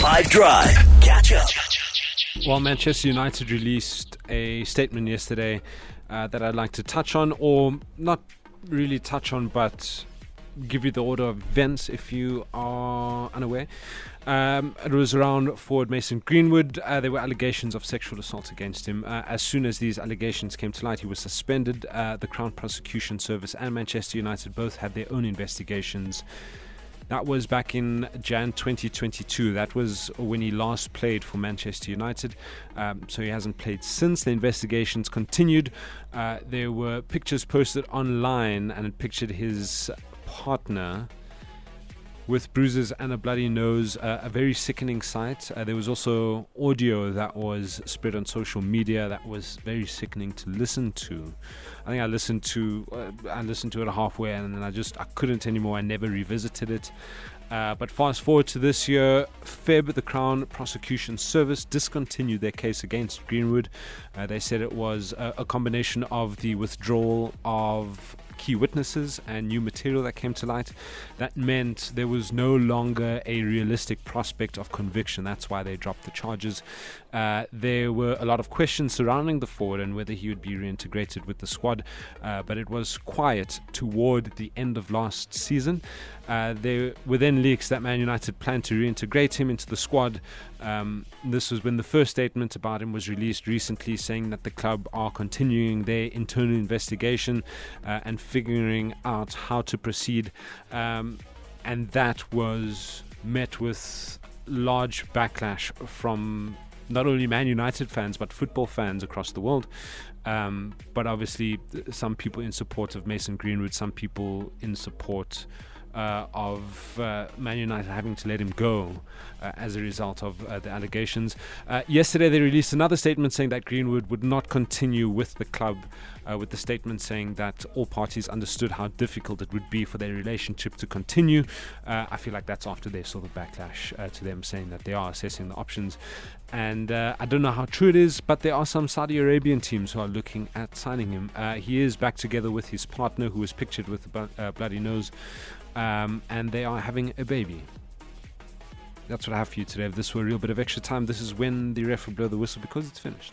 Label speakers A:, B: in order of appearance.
A: 5 Drive. Catch up.
B: Well, Manchester United released a statement yesterday uh, that I'd like to touch on, or not really touch on, but give you the order of events if you are unaware. Um, it was around forward Mason Greenwood. Uh, there were allegations of sexual assault against him. Uh, as soon as these allegations came to light, he was suspended. Uh, the Crown Prosecution Service and Manchester United both had their own investigations. That was back in Jan 2022. That was when he last played for Manchester United. Um, so he hasn't played since. The investigations continued. Uh, there were pictures posted online, and it pictured his partner with bruises and a bloody nose, uh, a very sickening sight. Uh, there was also audio that was spread on social media that was very sickening to listen to. I think I listened to uh, I listened to it halfway and then I just I couldn't anymore. I never revisited it. Uh, but fast forward to this year, Feb, the Crown Prosecution Service discontinued their case against Greenwood. Uh, they said it was a, a combination of the withdrawal of key witnesses and new material that came to light. That meant there was no longer a realistic prospect of conviction. That's why they dropped the charges. Uh, there were a lot of questions surrounding the forward and whether he would be reintegrated with the squad, uh, but it was quiet toward the end of last season. Uh, there were then leaks that Man United planned to reintegrate him into the squad. Um, this was when the first statement about him was released recently, saying that the club are continuing their internal investigation uh, and figuring out how to proceed. Um, and that was met with large backlash from not only Man United fans but football fans across the world. Um, but obviously, some people in support of Mason Greenwood, some people in support uh, of uh, Man United having to let him go uh, as a result of uh, the allegations. Uh, yesterday, they released another statement saying that Greenwood would not continue with the club, uh, with the statement saying that all parties understood how difficult it would be for their relationship to continue. Uh, I feel like that's after they saw the backlash uh, to them saying that they are assessing the options. And uh, I don't know how true it is, but there are some Saudi Arabian teams who are looking at signing him. he is back together with his partner, who was pictured with a bloody nose um, and they are having a baby. That's what I have for you today. If this were a real bit of extra time, this is when the ref will blow the whistle because it's finished.